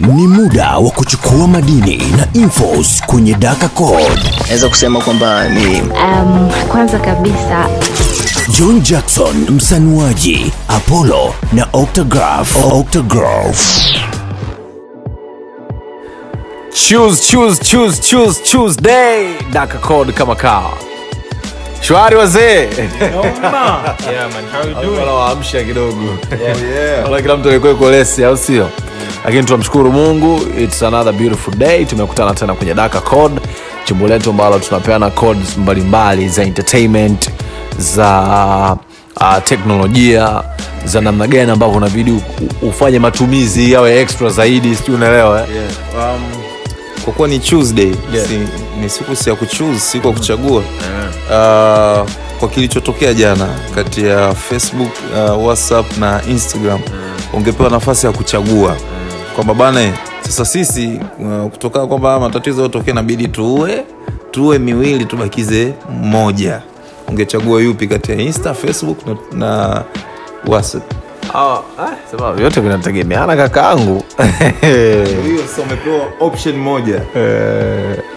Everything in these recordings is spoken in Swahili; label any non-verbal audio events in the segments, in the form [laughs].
Ni muda wa kuchukua madini na infos kwenye Daka Code. naweza kusema kwamba ni Um, kwanza kabisa John Jackson msanuaji, Apollo na Octograph. Octograph. choose choose choose choose Tuesday Daka Code kama kawa shwari wazee. [laughs] Waamsha kidogo. [laughs] Kila mtu alikuwa au sio? Lakini tunamshukuru mungu its another beautiful day. Tumekutana tena kwenye daka code chimbo letu ambalo tunapeana codes mbalimbali za entertainment za uh, teknolojia za namna gani ambavyo unabidi ufanye matumizi yawe extra zaidi sijui unaelewa eh? Yeah. Um, kwa kuwa ni tuesday. Si, ni siku si ya kuchuse siku ya kuchagua. Uh, kwa kilichotokea jana kati ya facebook uh, whatsapp na instagram ungepewa nafasi ya kuchagua. Kwamba bana sasa sisi uh, kutokana kwamba matatizo yotokea nabidi tuue tuue miwili tubakize mmoja ungechagua yupi kati ya insta facebook na, na whatsapp Ah, ah, sema vyote vinategemeana kakaangu. [laughs] Hiyo sasa umepewa option moja.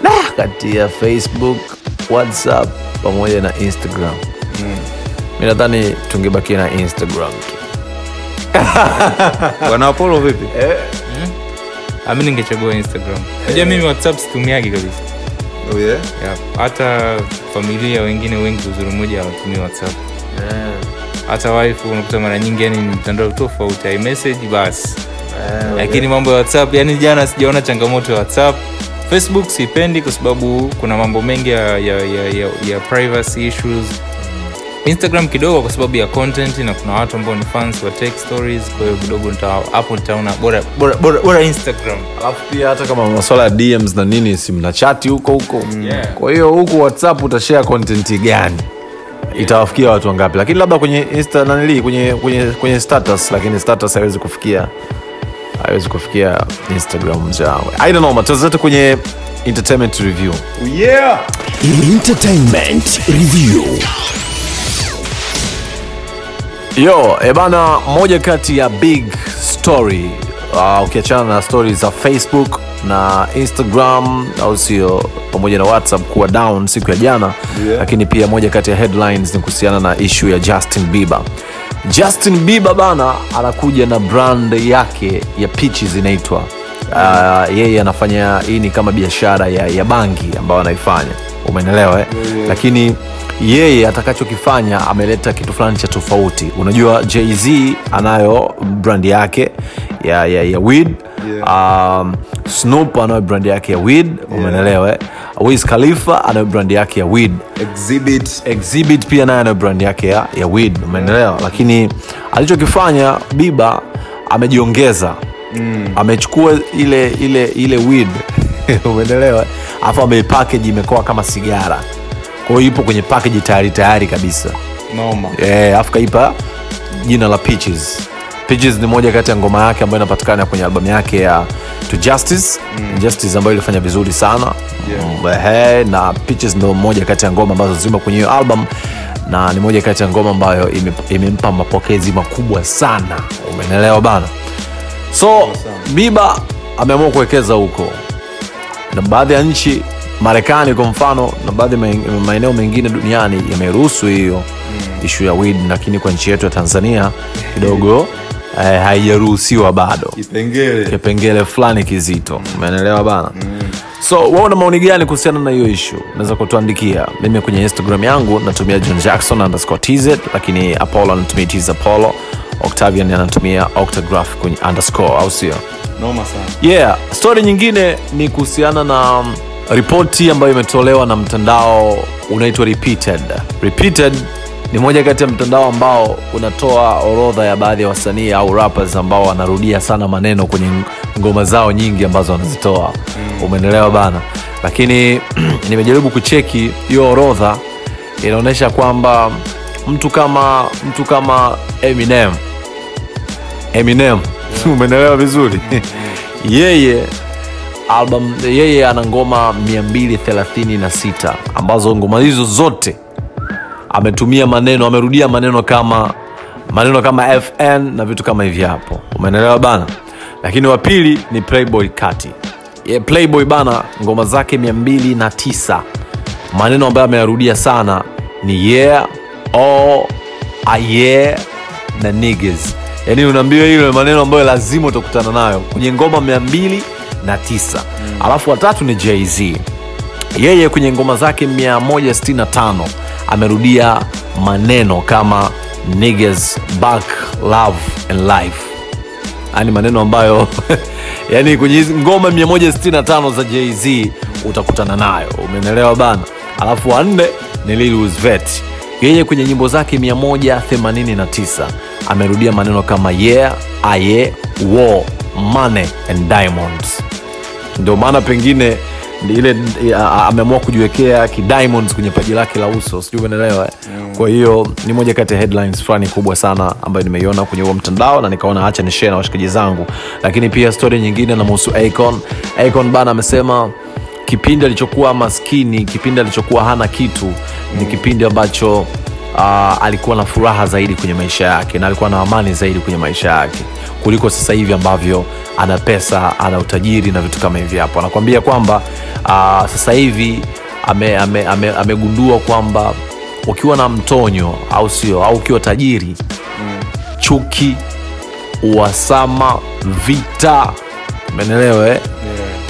Nah, kati ya facebook whatsapp pamoja na instagram. Mi nadhani tungebakia na instagram tu. [laughs] Bwana apolo vipi? Ami ningechagua instagram. Najua mimi whatsapp situmiagi kabisa. Oh, yeah? yeah. hata familia wengine wengi uzuri mmoja hawatumii whatsapp hata wife unakuta mara nyingi yani ni mtandao tofauti imessage basi. Lakini mambo ya whatsapp yani jana sijaona changamoto ya whatsapp. Facebook sipendi kwa sababu kuna mambo mengi ya, ya, ya, ya, ya privacy issues. Instagram kidogo kwa sababu ya content na kuna watu ambao ni fans wa tech stories kwa hiyo kidogo hapo nitaona bora, bora, bora, bora instagram. Alafu pia hata kama maswala ya dms na nini si mna chati huko huko. Yeah. kwa hiyo huku whatsapp utashare content gani itawafikia watu wangapi? Lakini labda kwenye insta nanili kwenye, kwenye, kwenye status lakini status haiwezi kufikia haiwezi kufikia instagram mzee i don't know matazete kwenye entertainment review. Entertainment Review. yo ebana moja kati ya big story uh, ukiachana na stori za facebook na instagram au sio pamoja na whatsapp kuwa down siku ya jana yeah. lakini pia moja kati ya headlines ni kuhusiana na ishu ya justin bieber justin bieber bana anakuja na brand yake ya peaches inaitwa uh, yeye anafanya hii ni kama biashara ya, ya bangi ambayo anaifanya umenelewa eh? yeah. lakini yeye atakachokifanya ameleta kitu fulani cha tofauti unajua jz anayo brand yake ya, ya, ya weed yeah. um, snoop anayo brand yake ya weed umenelewa eh? wiz khalifa anayo brand yake ya weed exhibit exhibit pia naye anayo brand yake ya, ya weed yeah. lakini alichokifanya biba amejiongeza mm. amechukua ile ile ile weed [laughs] umeelewa alafu ameipakeji imekoa kama sigara kwahiyo ipo kwenye pakeji tayari tayari kabisa noma Eh, alafu kaipa jina la Peaches. Peaches ni moja kati ya ngoma yake ambayo inapatikana kwenye albamu yake ya To Justice mm. Justice ambayo ilifanya vizuri sana yeah. Ehe, na Peaches ndo moja kati ya ngoma ambazo zimo kwenye hiyo album na ni moja kati ya ngoma ambayo ime- imempa mapokezi makubwa sana umenelewa bana so biba ameamua kuwekeza huko na baadhi ya nchi marekani kwa mfano na baadhi ya maeneo mengine duniani yameruhusu hiyo mm. ishu ya weed lakini kwa nchi yetu ya tanzania kidogo eh, haijaruhusiwa bado. Kipengele. Kipengele fulani kizito. Umeelewa bana? So wao una maoni gani kuhusiana na hiyo ishu unaweza kutuandikia. Mimi kwenye instagram yangu natumia john jackson underscore tz lakini apollo anatumia tz apollo. Octavian anatumia octograph kwenye underscore au sio? Noma sana. Yeah stori nyingine ni kuhusiana na um, ripoti ambayo imetolewa na mtandao unaitwa repeated. Repeated ni moja kati ya mtandao ambao unatoa orodha ya baadhi ya wasanii au rappers ambao wanarudia sana maneno kwenye ngoma zao nyingi ambazo wanazitoa. Mm. umeendelewa bana? Lakini [clears throat] nimejaribu kucheki hiyo orodha inaonyesha kwamba mtu kama mtu kama eminem. Eminem. [laughs] Umeelewa vizuri? [laughs] Yeye album yeye ana ngoma 236 ambazo ngoma hizo zote ametumia maneno amerudia maneno kama maneno kama fn na vitu kama hivi hapo. Umeelewa bana? Lakini wa pili ni playboy kati. Yeah, playboy bana ngoma zake 209 maneno ambayo ameyarudia sana ni yeah oh, aye na niggas. Yaani unaambiwa hilo maneno ambayo lazima utakutana nayo kwenye ngoma 209 alafu watatu ni jz yeye kwenye ngoma zake 165 amerudia maneno kama niggas back love and life. Yani maneno ambayo [laughs] yani kwenye ngoma 165 za jz utakutana nayo. Umenelewa bana? Alafu wanne ni Lil yeye kwenye nyimbo zake 189 amerudia maneno kama yeah aye war money and diamonds. Ndio maana pengine ile ameamua kujiwekea kidiamonds kwenye paji lake la uso. Sijui unaelewa eh? kwa hiyo ni moja kati ya headlines fulani kubwa sana ambayo nimeiona kwenye huo mtandao na nikaona hacha ni share na washikaji zangu. Lakini pia story nyingine namhusu acon acon bana amesema kipindi alichokuwa maskini kipindi alichokuwa hana kitu ni kipindi ambacho uh, alikuwa na furaha zaidi kwenye maisha yake na alikuwa na amani zaidi kwenye maisha yake kuliko sasa hivi ambavyo ana pesa ana utajiri na vitu kama hivi hapo. Anakuambia kwamba uh, sasa hivi amegundua ame, ame, ame kwamba ukiwa na mtonyo au sio au ukiwa tajiri chuki uhasama vita. Menelewe yeah.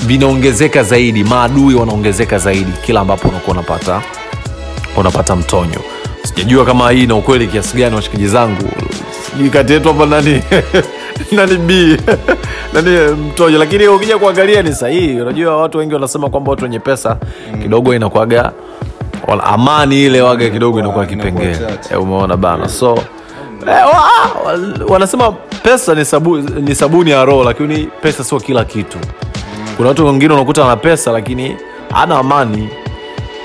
vinaongezeka zaidi maadui wanaongezeka zaidi kila ambapo unakuwa unapata unapata mtonyo. Sijajua kama hii na ukweli kiasi gani washikaji zangu. Sijui kati yetu hapa nani [laughs] [laughs] nani b? [laughs] Nani mtojo lakini ukija kuangalia ni sahihi. Unajua watu wengi wanasema kwamba watu wenye pesa kidogo inakuaga amani ile waga kidogo inakuwa kipengele. Eh, umeona bana. So eh, wa, wa, wanasema pesa ni, sabu, ni sabuni ya roho lakini pesa sio kila kitu. Kuna watu wengine unakuta ana pesa lakini ana amani.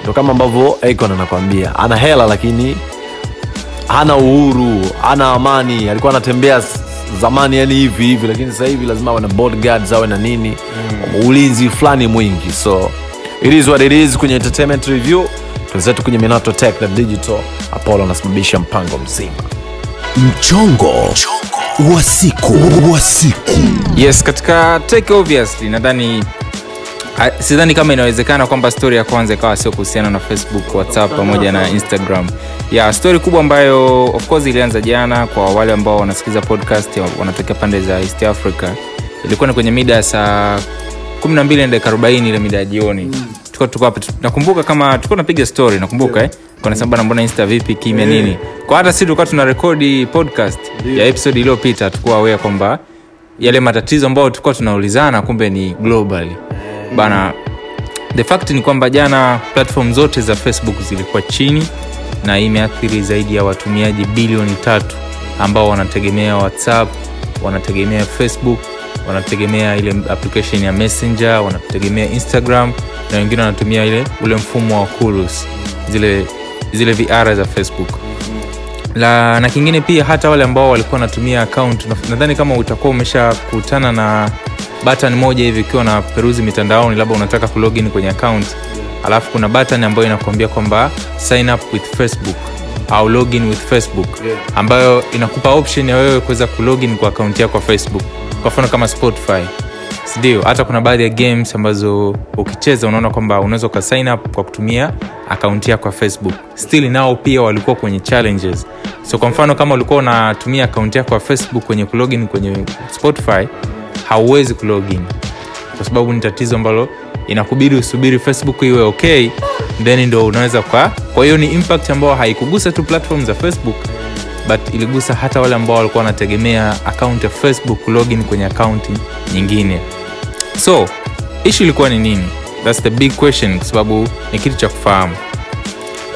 Ndo kama ambavyo Akon anakwambia ana hela lakini hana uhuru ana amani. Alikuwa anatembea zamani yani hivi hivi lakini sasa hivi lazima awe na bodyguards awe na nini mm. ulinzi fulani mwingi. So it is what it is kwenye entertainment review. Twenzetu kwenye minato tech na digital. Apollo anasimamisha mpango mzima. Mchongo wa siku. Wa siku. Yes katika take obviously nadhani sidhani kama inawezekana kwamba stori ya kwanza ikawa sio kuhusiana na facebook whatsapp pamoja na instagram. Ya story kubwa ambayo of course ilianza jana kwa wale ambao wanasikiza podcast wanatokea pande za east africa. Ilikuwa ni kwenye mida ya saa 12 na dakika 40 ile mida ya jioni. Mm. tuko hapa nakumbuka kama tulikuwa tunapiga story nakumbuka eh? Bana mbona insta vipi kimya nini? Kwa hata si tulikuwa tuna rekodi podcast ya episode iliyopita tukuwa awea kwamba yale matatizo ambayo tulikuwa tunaulizana kumbe ni bana the fact ni kwamba jana platform zote za facebook zilikuwa chini na imeathiri zaidi ya watumiaji bilioni tatu ambao wanategemea whatsapp wanategemea facebook wanategemea ile application ya messenger wanategemea instagram na wengine wanatumia ile ule mfumo wa kurus zile zile vr za facebook. La na kingine pia hata wale ambao walikuwa wanatumia account nadhani kama utakuwa umeshakutana na button moja hivi ukiwa na peruzi mitandaoni labda unataka kulogin kwenye account. Alafu kuna button ambayo inakuambia kwamba sign up with facebook au login with facebook ambayo inakupa option ya wewe kuweza kulogin kwa akaunti yako kwa facebook. Kwa mfano kama spotify. Sindio hata kuna baadhi ya games ambazo ukicheza unaona kwamba unaweza uka sign up kwa kutumia akaunti yako ya facebook. Still nao pia walikuwa kwenye challenges. So kwa mfano kama ulikuwa unatumia akaunti yako ya facebook kwenye kulogin kwenye spotify hauwezi kulogin. Kwa sababu ni tatizo ambalo inakubidi usubiri facebook iwe okay then ndo unaweza kwa kwa hiyo ni impact ambayo haikugusa tu platform za facebook but iligusa hata wale ambao walikuwa wanategemea akaunti ya facebook login kwenye akaunti nyingine. So ishu ilikuwa ni nini? Thats the big question kwa sababu ni kitu cha kufahamu.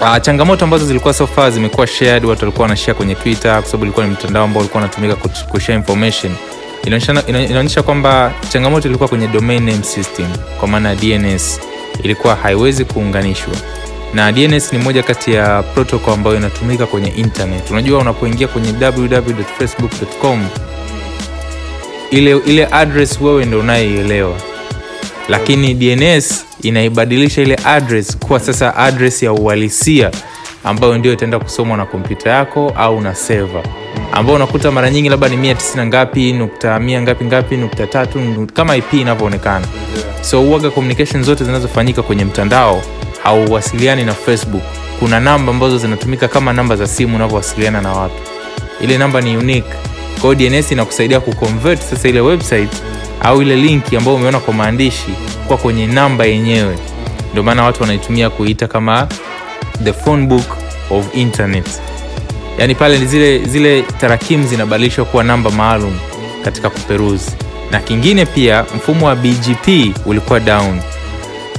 Uh, changamoto ambazo zilikuwa so zimekuwa shared watu walikuwa wanashare kwenye twitter kwa sababu ilikuwa ni mtandao ambao ulikuwa unatumika kushare information Inaonyesha kwamba changamoto ilikuwa kwenye domain name system. Kwa maana dns ilikuwa haiwezi kuunganishwa. Na dns ni moja kati ya protocol ambayo inatumika kwenye internet. Unajua unapoingia kwenye www.facebook.com ile ile address wewe ndo unayeielewa. Lakini dns inaibadilisha ile address kuwa sasa address ya uhalisia ambayo ndio itaenda kusomwa na kompyuta yako au na seva ambao unakuta mara nyingi labda ni mia tisini ngapi nukta mia ngapi ngapi nukta tatu kama ip inavyoonekana. So uaga communication zote zinazofanyika kwenye mtandao hauwasiliani na facebook. Kuna namba ambazo zinatumika kama namba za simu unavyowasiliana na watu. Ile namba ni unique. Kwao dns inakusaidia kuconvert sasa ile website au ile linki ambayo umeona kwa maandishi kwa kwenye namba yenyewe. Ndio maana watu wanaitumia kuita kama the phone book of internet yaani pale ni zile zile tarakimu zinabadilishwa kuwa namba maalum katika kuperuzi. Na kingine pia mfumo wa bgp ulikuwa down.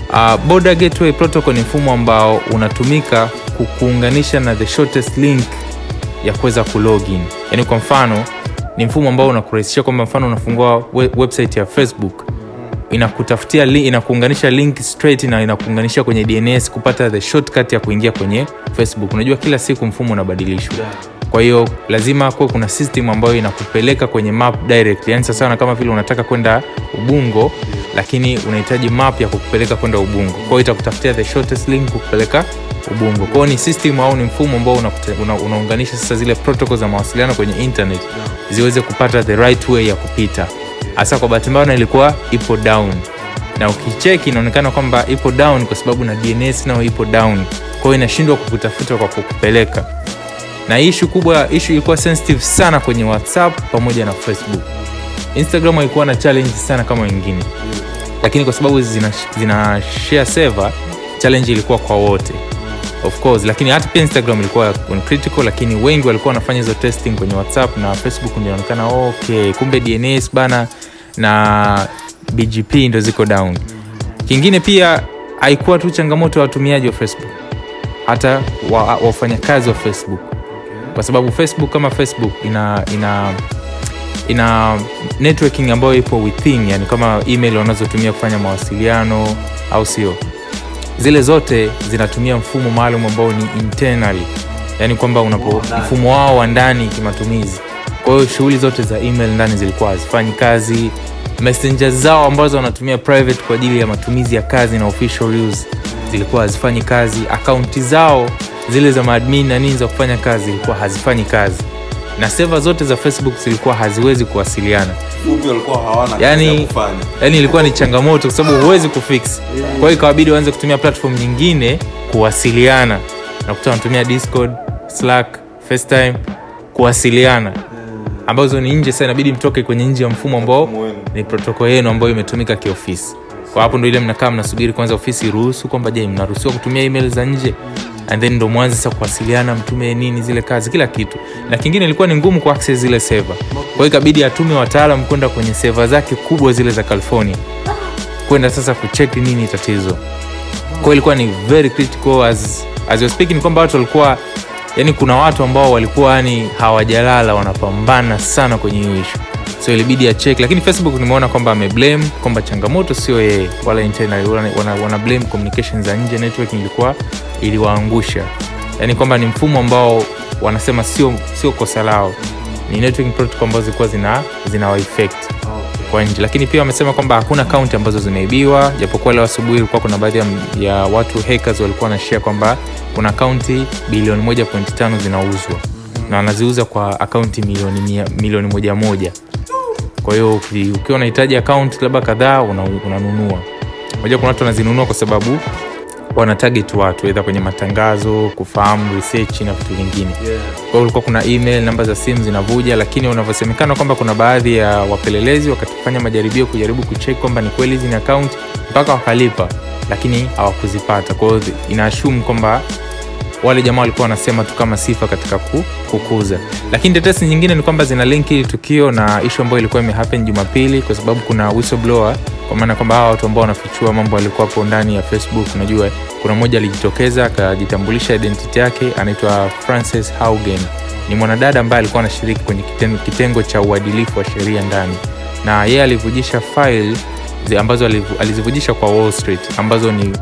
Uh, border gateway protocol ni mfumo ambao unatumika kukuunganisha na the shortest link ya kuweza kulogin. Yani kwa mfano ni mfumo ambao unakurahisisha kwamba mfano unafungua we, website ya facebook inakutafutia li, inakuunganisha link straight na inakuunganisha kwenye dns kupata the shortcut ya kuingia kwenye facebook. Unajua kila siku mfumo unabadilishwa. Kwa hiyo lazima kuwe kuna system ambayo inakupeleka kwenye map direct. Yani sasa kama vile unataka kwenda ubungo lakini unahitaji map ya kukupeleka kwenda ubungo. Kwa hiyo itakutafutia the shortest link kukupeleka ubungo. Kwao ni system au ni mfumo ambao unaunganisha una, unaunganisha sasa zile protocol za mawasiliano kwenye internet ziweze kupata the right way ya kupita hasa kwa bahati mbaya ilikuwa ipo down. Na ukicheki inaonekana kwamba ipo down kwa sababu na dns nayo ipo down. Kwa inashindwa kukutafuta kwa kukupeleka. Na ishu kubwa ishu ilikuwa sensitive sana kwenye whatsapp pamoja na facebook. Instagram haikuwa na challenge sana kama wengine. Lakini kwa sababu zina, zina share server challenge ilikuwa kwa wote of course lakini hata pia instagram ilikuwa critical lakini wengi walikuwa wanafanya hizo testing kwenye whatsapp na facebook ndio inaonekana okay kumbe dns bana na bgp ndo ziko down. Kingine pia haikuwa tu changamoto ya watumiaji wa facebook hata wa- wafanyakazi wa facebook. Kwa sababu facebook kama facebook ina ina ina networking ambayo ipo within yani kama email wanazotumia kufanya mawasiliano au sio zile zote zinatumia mfumo maalum ambao ni internal, yani kwamba unapo mfumo wao wa ndani kimatumizi. Kwa hiyo shughuli zote za email ndani zilikuwa hazifanyi kazi. Messenger zao ambazo wanatumia private kwa ajili ya matumizi ya kazi na official use zilikuwa hazifanyi kazi. Akaunti zao zile za maadmin na nini za kufanya kazi zilikuwa hazifanyi kazi na seva zote za facebook zilikuwa haziwezi kuwasiliana. Yani, yani ilikuwa ni changamoto kwa sababu huwezi kufix. Kwa hiyo ikawabidi waanze kutumia platform nyingine kuwasiliana. Nakuta wanatumia discord slack facetime kuwasiliana. Ambazo ni nje sasa inabidi mtoke kwenye nje ya mfumo ambao ni protoko yenu ambayo imetumika kiofisi. Kwa hapo ndo ile mnakaa mnasubiri kwanza ofisi iruhusu kwamba je mnaruhusiwa kutumia email za nje then ndo mwanze sasa kuwasiliana mtume nini zile kazi kila kitu. Na kingine ilikuwa ni ngumu ku access zile seva kwa ikabidi atume wataalam kwenda kwenye seva zake kubwa zile za california kwenda sasa kucheki nini tatizo. Kwao ilikuwa ni very critical as, as you're kwamba watu walikuwa yani kuna watu ambao walikuwa yani hawajalala wanapambana sana kwenye hiyo ishu so ilibidi achek lakini facebook nimeona kwamba ameblame kwamba changamoto sio yeye wala internal wana, wana, wana blame communication za nje networking ilikuwa iliwaangusha. Yani kwamba ni mfumo ambao wanasema sio sio kosa lao. Ni ambazo zilikuwa zina zina effect kwa nje. Lakini pia wamesema kwamba hakuna kaunti ambazo zimeibiwa japokuwa leo asubuhi ilikuwa kuna baadhi ya, ya watu hackers walikuwa wanashia kwamba kuna kaunti bilioni 1.5 zinauzwa. Na wanaziuza kwa akaunti milioni, milioni moja kwa hiyo ukiwa unahitaji akaunti labda kadhaa una- unanunua. Moja kuna watu wanazinunua kwa sababu wana target watu edha kwenye matangazo kufahamu research na vitu vingine. Yeah. kwao ulikuwa kuna email namba za simu zinavuja lakini unavyosemekana kwamba kuna baadhi ya wapelelezi wakafanya majaribio kujaribu kuchek kwamba ni kweli hizi ni account mpaka wakalipa lakini hawakuzipata. Kwao inaashum kwamba wale jamaa walikuwa wanasema tu kama sifa katika ku, kukuza. Lakini tetesi nyingine ni kwamba zina linki tukio na ishu ambayo ilikuwa imehappen jumapili kwa sababu kuna whistleblower kwa maana kwamba hawa watu ambao wanafichua mambo yalikuwa hapo ndani ya facebook unajua kuna mmoja alijitokeza akajitambulisha identity yake anaitwa francis haugen. Ni mwanadada ambaye alikuwa anashiriki kwenye kitengo, kitengo cha uadilifu wa sheria ndani. Na yeye alivujisha file ambazo alizivujisha kwa wall street ambazo ni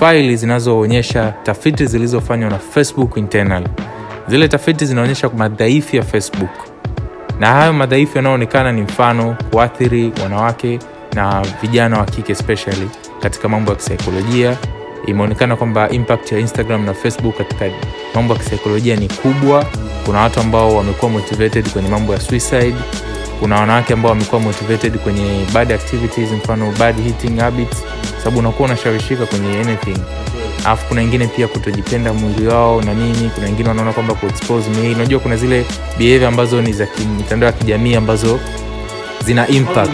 faili zinazoonyesha tafiti zilizofanywa na facebook internal. Zile tafiti zinaonyesha madhaifu ya facebook. Na hayo madhaifu yanayoonekana ni mfano kuathiri wanawake na vijana wa kike especially katika mambo ya kisaikolojia. Imeonekana kwamba impact ya instagram na facebook katika mambo ya kisaikolojia ni kubwa. Kuna watu ambao wamekuwa motivated kwenye mambo ya suicide. Kuna wanawake ambao wamekuwa motivated kwenye bad activities mfano bad eating habits sababu unakuwa unashawishika kwenye anything. Alafu kuna wengine pia kutojipenda mwili wao na nini. Kuna wengine wanaona kwamba kuexpose miili unajua kuna zile behavior ambazo ni za mitandao ya kijamii ambazo zina impact.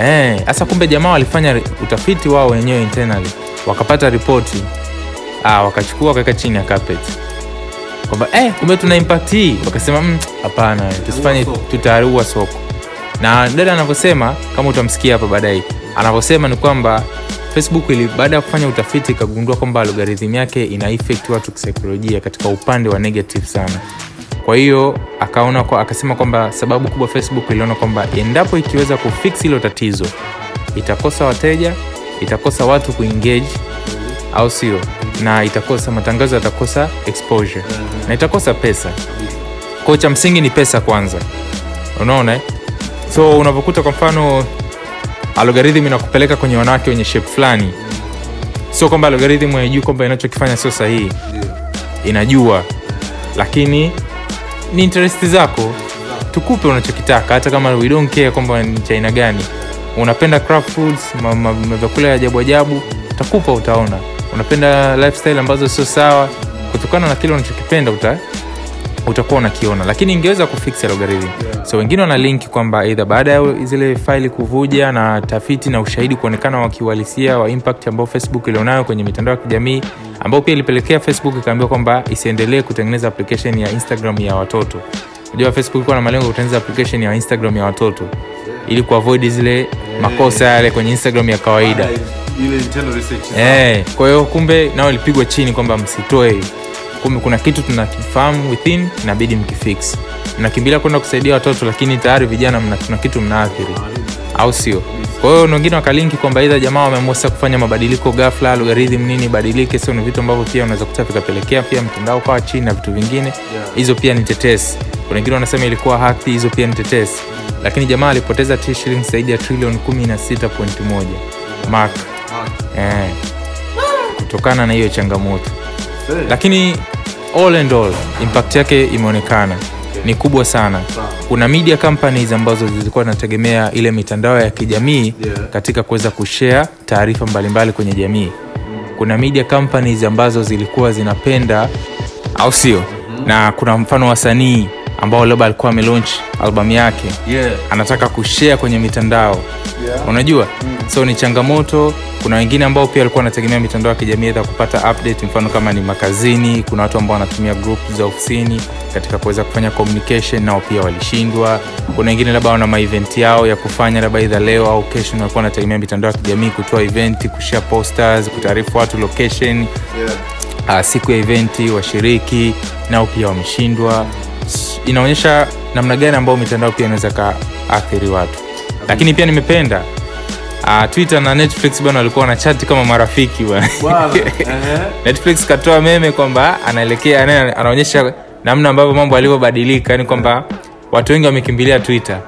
Eh, sasa kumbe jamaa walifanya utafiti wao wenyewe internally wakapata ripoti. Ah, wakachukua wakaweka chini ya carpet. Kwamba eh, kumbe tuna impact hii. Wakasema "Mm, hapana mm, tusifanye tutaarua soko. na dada anavyosema kama utamsikia hapa baadaye anavyosema ni kwamba facebook ili baada ya kufanya utafiti ikagundua kwamba algorithm yake ina watu kisaikolojia katika upande wa negative sana kwa hiyo akaona kwa, akasema kwamba sababu kubwa facebook iliona kwamba endapo ikiweza kufix hilo tatizo itakosa wateja itakosa watu kuengage au sio? Na itakosa matangazo yatakosa exposure. Na itakosa pesa. Kwao cha msingi ni pesa kwanza. Unaona eh? so unavyokuta kwa mfano algorithm inakupeleka kwenye wanawake wenye shape fulani. Sio kwamba algorithm haijui kwamba inachokifanya sio sahihi. Inajua. Lakini ni interest zako tukupe unachokitaka hata kama we don't care kwamba ni cha aina gani. Unapenda craft foods vyakula ya ajabu ajabu takupa utaona. Unapenda lifestyle ambazo sio sawa kutokana na kile unachokipenda utakuwa unakiona. Lakini ingeweza kufix algorithm so wengine wana link kwamba eidha baada ya zile faili kuvuja na tafiti na ushahidi kuonekana wakiuhalisia wa impact ambao facebook ilionayo kwenye mitandao ya kijamii ambao pia ilipelekea facebook ikaambiwa kwamba isiendelee kutengeneza application ya instagram ya watoto. Unajua facebook ilikuwa na malengo ya kutengeneza application ya instagram ya watoto ili kuavoid zile makosa yale kwenye instagram ya kawaida. Eh, kwa hiyo kumbe nao ilipigwa chini kwamba msitoe kumbe kuna kitu tunakifahamu within inabidi mkifix. Mnakimbilia kwenda kusaidia watoto lakini tayari vijana mna, kuna kitu mnaathiri. Au sio? Kwa hiyo wengine wakalinki kwamba idha jamaa wameamua sasa kufanya mabadiliko ghafla algorithm nini ibadilike sio ni vitu ambavyo pia unaweza kuta vikapelekea pia mtandao kawa chini na vitu vingine. Hizo pia ni tetesi. Kuna wengine wanasema ilikuwa haki hizo pia ni tetesi. Lakini jamaa alipoteza t shilingi zaidi ya trilioni 16.1 mark. Eh, kutokana na hiyo changamoto. Lakini all and all impact yake imeonekana. Ni kubwa sana. Kuna media companies ambazo zilikuwa zinategemea ile mitandao ya kijamii katika kuweza kushare taarifa mbalimbali kwenye jamii. Kuna media companies ambazo zilikuwa zinapenda au sio? Na kuna mfano wasanii ambao labda alikuwa amelaunch albamu yake. Yeah. anataka kushare kwenye mitandao. Yeah. unajua? Mm. so ni changamoto. Kuna wengine ambao pia walikuwa wanategemea mitandao ya kijamii aidha kupata update mfano kama ni makazini. Kuna watu ambao wanatumia group za ofisini katika kuweza kufanya communication nao pia walishindwa. Kuna wengine labda wana maevent yao ya kufanya labda idha leo au kesho walikuwa wanategemea mitandao ya kijamii kutoa event kushare posters kutaarifu watu location. Uh, siku ya eventi washiriki nao pia wameshindwa inaonyesha namna gani ambayo mitandao pia inaweza kaathiri watu. Lakini pia nimependa uh, twitter na netflix bana walikuwa na chati kama marafiki bwana. [laughs] Netflix katoa meme kwamba anaelekea ana- anaonyesha namna ambavyo mambo alivyobadilika yani kwamba watu wengi wamekimbilia twitter.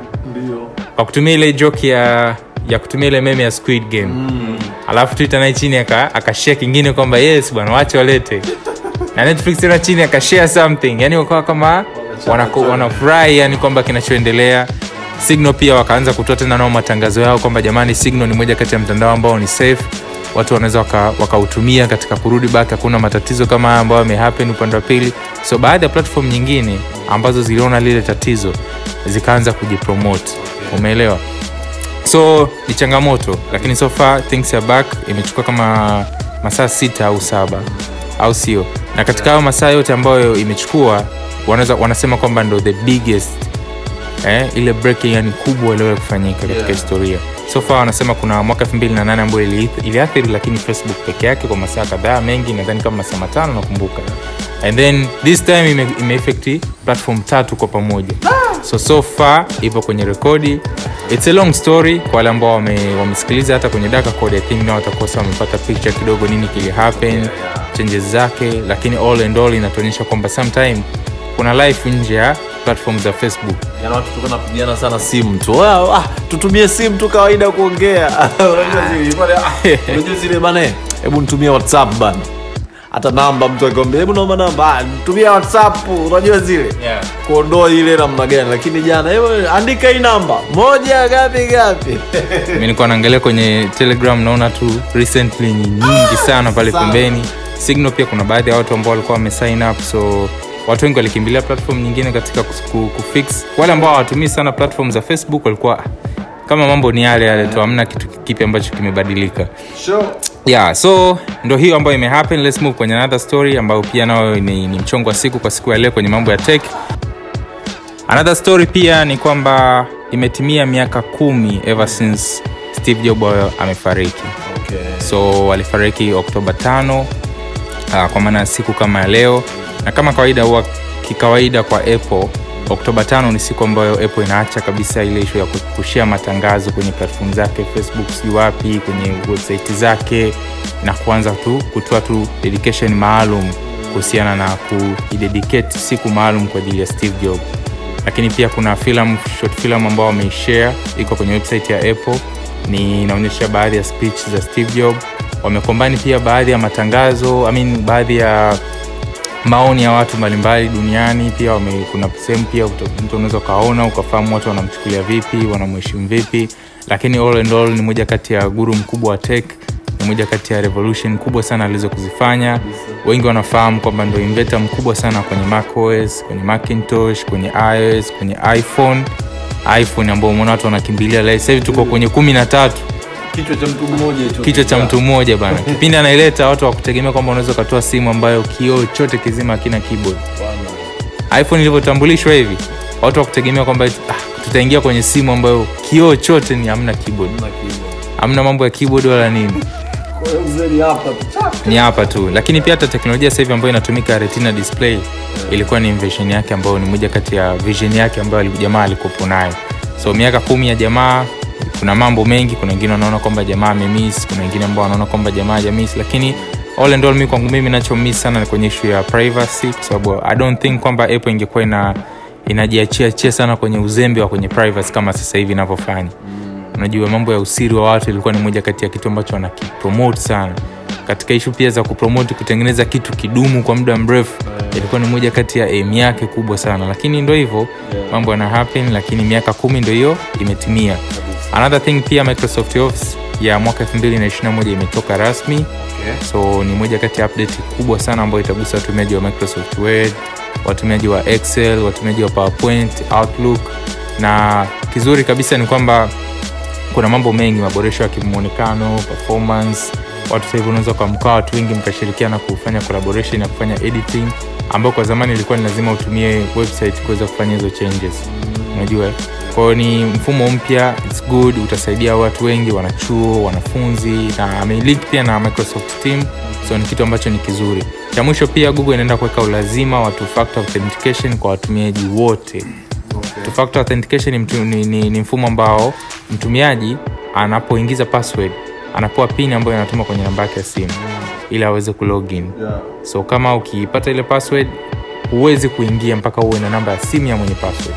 Kwa kutumia ile joke ya ya kutumia ile meme ya squid game. Mm. alafu twitter naye chini aka- kingine kwamba yes bwana wache walete. [laughs] Na netflix tena chini akashare something. Yani wakawa kama wanafurahi yani kwamba kinachoendelea. Signal pia wakaanza kutoa tena nao matangazo yao kwamba jamani signal ni moja kati ya mtandao ambao ni safe. Watu wanaweza waka- katika kurudi back hakuna matatizo kama haya ambayo yamehappen upande wa pili. So baadhi ya platform nyingine ambazo ziliona lile tatizo zikaanza kujipromote. Umeelewa? So ni changamoto lakini so far things are back. Imechukua kama masaa sita au saba. Au sio na katika hayo masaa yote ambayo imechukua wanaweza wanasema kwamba ndo the biggest eh, ile breaking yani kubwa iliwahi kufanyika katika Yeah. historia so far wanasema kuna mwaka 28 ambayo ili- iliathiri lakini facebook peke yake kwa masaa kadhaa mengi nadhani kama masaa matano nakumbuka. And then this time ime, imeeffect platform tatu kwa pamoja. So so far ipo kwenye rekodi. Its a long story kwa wale ambao wame- wamesikiliza hata kwenye daka code i think nao watakosa wamepata picture kidogo nini kilihappen changes zake lakini all and all inatuonyesha kwamba sometime kuna life nje ya platform za facebook. Watu tulikuwa tunapigana sana simu tu. Wow, ah, tutumie simu tu kawaida kuongea. [laughs] Unajua zile- ah, zile bana eh, hebu nitumie whatsapp bana. Hata namba mtu akiambia hebu naomba namba. Ah, tumia whatsapp. Unajua zile? Yeah. kuondoa ile namna gani? Lakini jana hebu andika hii namba. Moja gapi gapi? [laughs] Mi nikuwa naangalia kwenye telegram naona tu recently ni nyingi sana pale pembeni. Signal pia kuna baadhi ya watu ambao walikuwa wamesign up so watu wengi walikimbilia platform nyingine katika kufix wale ambao hawatumii sana platform za facebook walikuwa "Ah, kama mambo ni yale yale tu hamna kitu kipi ambacho kimebadilika. Yeah so ndo hiyo ambayo imehappen let's move kwenye another story ambayo pia nayo ni, ni mchongo wa siku kwa siku ya leo kwenye mambo ya tech. Another story pia ni kwamba imetimia miaka kumi ever since steve job amefariki. So alifariki oktoba tano uh, kwa maana ya siku kama ya leo na kama kawaida huwa kikawaida kwa apple oktoba tano ni siku ambayo apple inaacha kabisa ile ishu ya kushia matangazo kwenye platform zake facebook sijui wapi kwenye website zake na kuanza tu kutoa tu dedication maalum kuhusiana na kuidedicate siku maalum kwa ajili ya steve job lakini pia kuna film short film ambao wameishare iko kwenye website ya apple ni inaonyesha baadhi ya speech za steve job wamekombani pia baadhi ya matangazo I mean, baadhi ya maoni ya watu mbalimbali duniani pia wame, kuna sehemu pia mtu unaweza ukaona ukafahamu watu wanamchukulia vipi wanamheshimu vipi. Lakini all and all ni moja kati ya guru mkubwa wa tech ni moja kati ya revolution kubwa sana alizo kuzifanya wengi wanafahamu kwamba ndo inveta mkubwa sana kwenye macos kwenye macintosh kwenye ios kwenye iphone. iphone ambao umeona watu wanakimbilia. Like, sasa hivi tuko kwenye kumi na tatu kichwa cha mtu mmoja kichwa cha mtu mmoja bana. [laughs] Kipindi anaileta watu wakutegemea kwamba unaweza ukatoa simu ambayo kioo chote kizima hakina keyboard. Iphone ilivyotambulishwa hivi watu wakutegemea kwamba ah, tutaingia kwenye simu ambayo kioo chote ni hamna keyboard. Hamna mambo ya keyboard wala nini. Ni hapa tu. Lakini pia hata teknolojia sasa hivi ambayo inatumika retina display ilikuwa ni invention yake ambayo ni moja kati ya vision yake ambayo jamaa alikopo nayo. So miaka kumi ya jamaa kuna mambo mengi kuna wengine wanaona kwamba jamaa amemis kuna wengine ambao wanaona kwamba jamaa hajamiss lakini all and all mi kwangu mimi nachomis sana ni kwenye ishu ya privacy kwa sababu i don't think kwamba apple ingekuwa ina inajiachiachia sana kwenye uzembe wa kwenye privacy kama sasa hivi inavyofanya. Unajua mambo ya usiri wa watu ilikuwa ni moja kati ya kitu ambacho wanakipromote sana. Katika ishu pia za kupromoti kutengeneza kitu kidumu kwa muda mrefu ilikuwa ni moja kati ya aim yake kubwa sana. Lakini ndo hivyo mambo yana happen lakini miaka kumi ndo hiyo imetimia another thing pia microsoft office ya mwaka 221 imetoka rasmi. Okay. so ni moja kati ya update kubwa sana ambayo itagusa watumiaji wa microsoft word watumiaji wa excel watumiaji wa powerpoint outlook. Na kizuri kabisa ni kwamba kuna mambo mengi maboresho ya kimwonekano performance. Watu sahivi unaweza ukamkaa watu wengi mkashirikiana kufanya collaboration ya kufanya editing ambao kwa zamani ilikuwa ni lazima utumie website kuweza kufanya hizo changes. Unajua? Kwao ni mfumo mpya its good utasaidia watu wengi wanachuo wanafunzi na amelink pia na microsoft team. So ni kitu ambacho ni kizuri. Cha mwisho pia google inaenda kuweka ulazima wa two factor authentication kwa watumiaji wote. Two factor authentication ni, ni, ni, ni mfumo ambao mtumiaji anapoingiza password anapewa pin ambayo anatuma kwenye namba yake ya simu ili aweze kulogin. Yeah. so kama ukipata ile password huwezi kuingia mpaka uwe na namba ya simu ya mwenye password.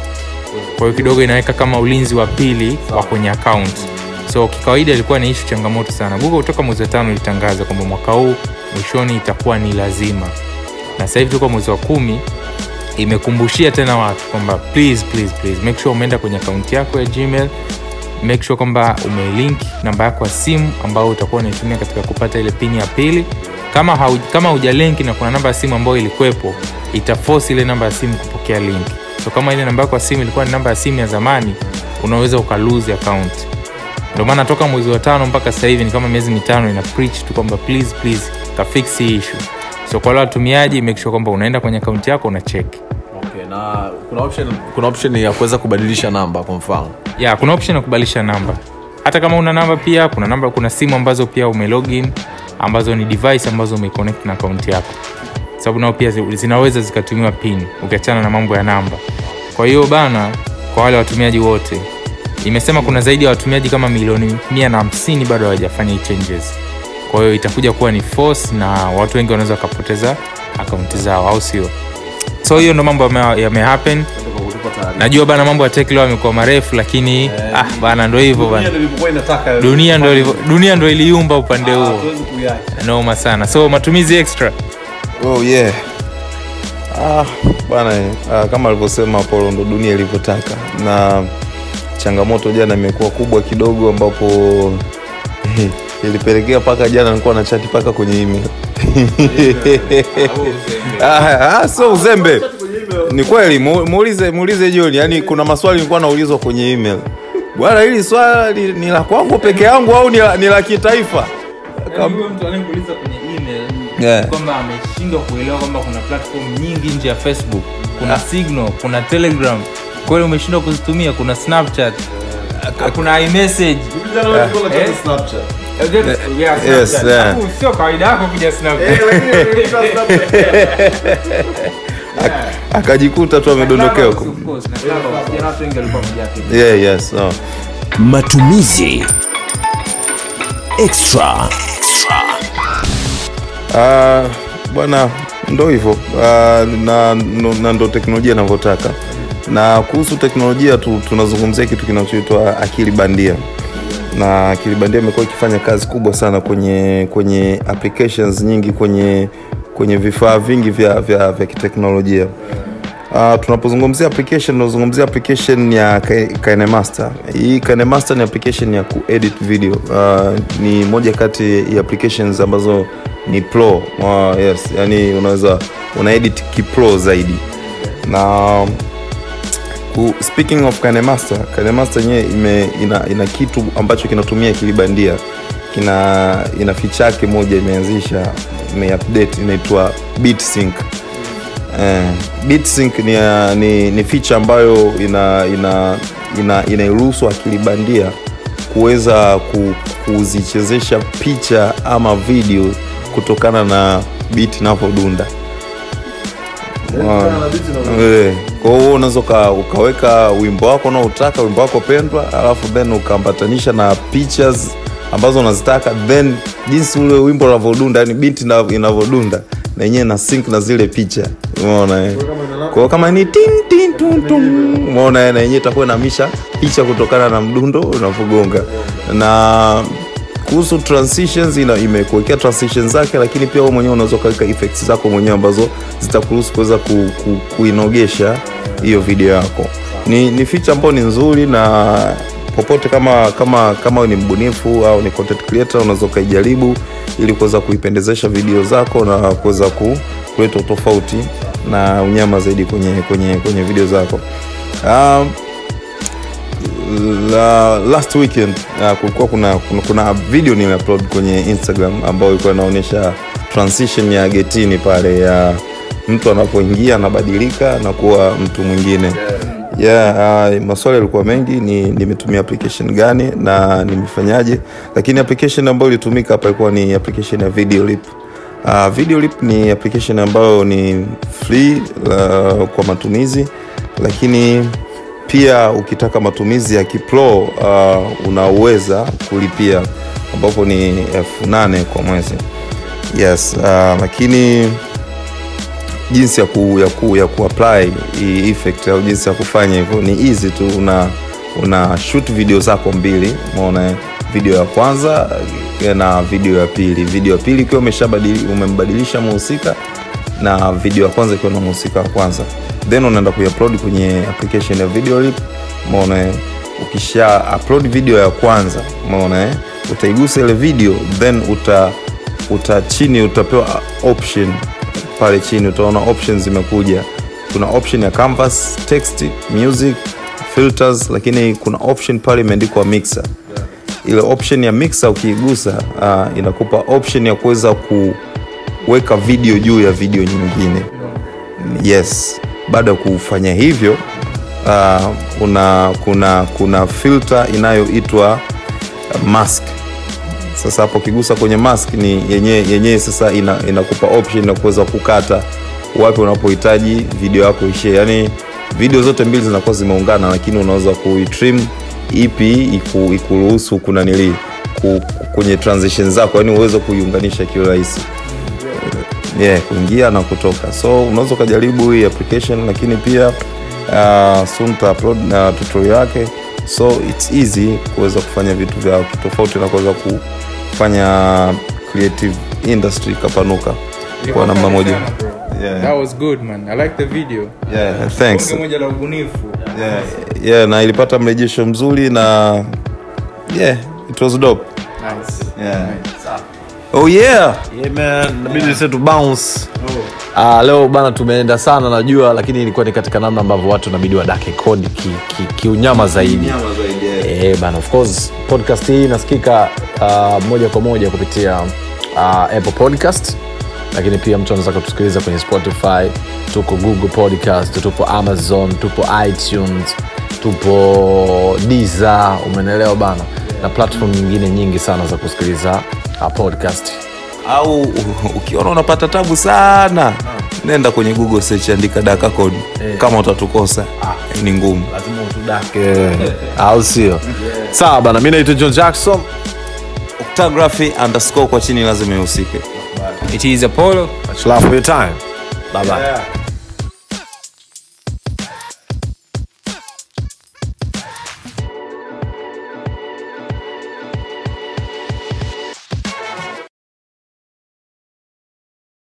Kwa hiyo kidogo inaweka kama ulinzi wa pili wa kwenye account. So kikawaida ilikuwa ni ishu changamoto sana. Google kutoka mwezi wa tano ilitangaza kwamba mwaka huu mwishoni itakuwa ni lazima. Na sasa hivi tuko mwezi wa kumi imekumbushia tena watu kwamba please, please, please, make sure umeenda kwenye akaunti yako ya gmail make sure kwamba umelink namba yako ya simu ambayo utakuwa unaitumia katika kupata ile pini ya pili. Kama hau, kama hujalink na kuna namba ya simu ambayo ilikuwepo itaforce ile namba ya simu kupokea link. So kama ile namba yako ya simu ilikuwa ni namba ya simu ya zamani unaweza ukalose account. Ndio maana toka mwezi wa tano mpaka sasa hivi ni kama miezi mitano ina preach tu kwamba please please kafix hii issue. So kwa wale watumiaji make sure kwamba unaenda kwenye akaunti yako una check okay, na kuna option, kuna option ya kuweza kubadilisha namba kwa mfano. Yeah, kuna option ya kubadilisha namba. Hata kama una namba pia kuna namba kuna simu ambazo pia umelogin ambazo ni device ambazo umeconnect na akaunti yako. Sababu nao pia zinaweza zikatumiwa pin ukiachana na mambo ya namba. Kwa hiyo bana kwa wale watumiaji wote imesema kuna zaidi ya watumiaji kama milioni mia na hamsini bado hawajafanya changes. Kwa hiyo itakuja kuwa ni force na watu wengi wanaweza wakapoteza akaunti zao au sio so hiyo ndo mambo yame- yamehappen najua bana mambo ya tech leo yamekuwa marefu lakini ah, bana ndo hivyo bana. Dunia ndo dunia ndo iliumba upande huo. noma sana. So matumizi extra? Oh yeah. Ah, bwana eh, ah, kama alivyosema polo ndo dunia ilivyotaka, na changamoto jana imekuwa kubwa kidogo, ambapo [laughs] ilipelekea mpaka jana nilikuwa na chati paka kwenye email [laughs] ah, ah, sio uzembe, ni kweli. mu- Muulize muulize John, yani kuna maswali nilikuwa naulizwa kwenye email, bwana, hili swali ni la kwangu peke yangu au ni la, kitaifa? Yaani Yeah. kwamba ameshindwa kuelewa kwamba kuna platform nyingi nje ya facebook kuna signal kuna telegram kweli umeshindwa kuzitumia kuna snapchat kuna imessage Eh? Yeah, yeah. Sio kawaida yako kuja akajikuta tu amedondokea huko. Matumizi. Extra Ah, bwana ndo hivyo uh, na, na ndo teknolojia inavyotaka na kuhusu teknolojia tu, tunazungumzia kitu kinachoitwa akili bandia na akili imekuwa ikifanya kazi kubwa sana kwenye kwenye applications nyingi kwenye kwenye vifaa vingi vya, vya, vya kiteknolojia Uh, tunapozungumzia application tunazungumzia application ya Ki- KineMaster. Hii KineMaster ni application ya kuedit video. Uh, ni moja kati ya applications ambazo ni pro. Uh, yes, yani unaweza unaedit kipro zaidi. Na speaking of kanemaster kanemaster yenyewe ime ina, ina kitu ambacho kinatumia akili bandia. Kina ina ficha yake moja imeanzisha imeupdate inaitwa bitsync Eh, bitsync ni, ni, ni ficha ambayo ina ina ina inairuhusu akili bandia kuweza ku, kuzichezesha picha ama video kutokana na beat inavyodunda. Eh, Kwa hiyo unaweza ukaweka wimbo wako unaotaka wimbo wako pendwa, alafu then ukaambatanisha na pictures ambazo unazitaka, then jinsi ule wimbo unavyodunda, yani binti inavyodunda na yenyewe na sync na zile picha, umeona eh? Kwa kama ni tin tin umeona eh, na yenyewe itakuwa inahamisha picha kutokana na mdundo unavyogonga. Na kuhusu transitions ina imekuwekea transitions zake lakini pia wewe mwenyewe unaweza ukaweka effects zako mwenyewe ambazo zitakuruhusu kuweza ku, ku, kuinogesha hiyo video yako. Ni, ni feature ambayo ni nzuri na popote kama kama kama ni mbunifu au ni content creator unaweza ukaijaribu ili kuweza kuipendezesha video zako na kuweza ku, kuleta utofauti na unyama zaidi kwenye kwenye kwenye video zako. Um, la, last weekend uh, kulikuwa kuna, kuna, kuna video nimeupload kwenye instagram ambayo ilikuwa inaonyesha transition ya getini pale ya mtu anapoingia anabadilika na kuwa mtu mwingine. Yeah, uh, maswali yalikuwa mengi ni nimetumia application gani na nimefanyaje? Lakini application ambayo ilitumika hapa ilikuwa ni application ya videolip Uh, videolip ni application ambayo ni free uh, kwa matumizi lakini pia ukitaka matumizi ya kipro uh, unaweza kulipia ambapo ni elfu nane kwa mwezi. Yes uh, lakini jinsi ya ku, ya ku, ya kuapply hii effect au jinsi ya kufanya hivyo ni easy tu. Una una shoot video zako mbili umeona video ya kwanza na video ya pili. Video ya pili ikiwa umeshabadili umembadilisha muhusika na video ya kwanza ikiwa na mhusika wa kwanza then unaenda kuiupload kwenye application ya videolip umeona eh? ukisha upload video ya kwanza umeona eh? utaigusa ile video then uta uta chini utapewa option pale chini utaona options zimekuja kuna option ya canvas text music filters lakini kuna option pale imeandikwa mixer ile option ya mixer ukiigusa uh, inakupa option ya kuweza kuweka video juu ya video nyingine. Yes. Baada ya kufanya hivyo uh, kuna, kuna kuna filter inayoitwa mask. Sasa hapo ukigusa kwenye mask ni yenyewe yenye, sasa ina, inakupa option ya kuweza kukata wapi unapohitaji video yako ishie yaani video zote mbili zinakuwa zimeungana lakini unaweza kuitrim ipi iku, ikuruhusu kunanili ku, kwenye transition zako. Yani uweze kuiunganisha kiurahisi yeah, kuingia na kutoka so unaweza ukajaribu hii application lakini pia uh, soon ta upload na tutorial yake so its easy kuweza kufanya vitu vya tofauti na kuweza kufanya creative industry ikapanuka kwa namba moja Yeah. That was good man. I like the video. yeah, thanks moja la ubunifu. yeah, yeah, na ilipata mrejesho mzuri na yeah, it was dope Nice. yeah. Oh yeah. Yeah, man, sasa tu bounce. Ah, leo bana tumeenda sana najua lakini ilikuwa ni katika namna ambavyo watu nabidi wadake kodi kiunyama ki, ki kiunyama zaidi. Eh, bana of course podcast hii inasikika uh, moja kwa moja kupitia uh, apple podcast lakini pia mtu anaweza kutusikiliza kwenye spotify tuko google podcast tupo amazon tupo itunes tupo diza umenelewa bana? Na platform nyingine nyingi sana za kusikiliza podcast. Au ukiona unapata tabu sana nenda kwenye google search andika daka code. Kama utatukosa ni ngumu. Lazima utudake. Au sio? Sawa bana mi naitwa john jackson. Octography underscore kwa chini lazima ihusike It is Apollo. much love for your time bye bye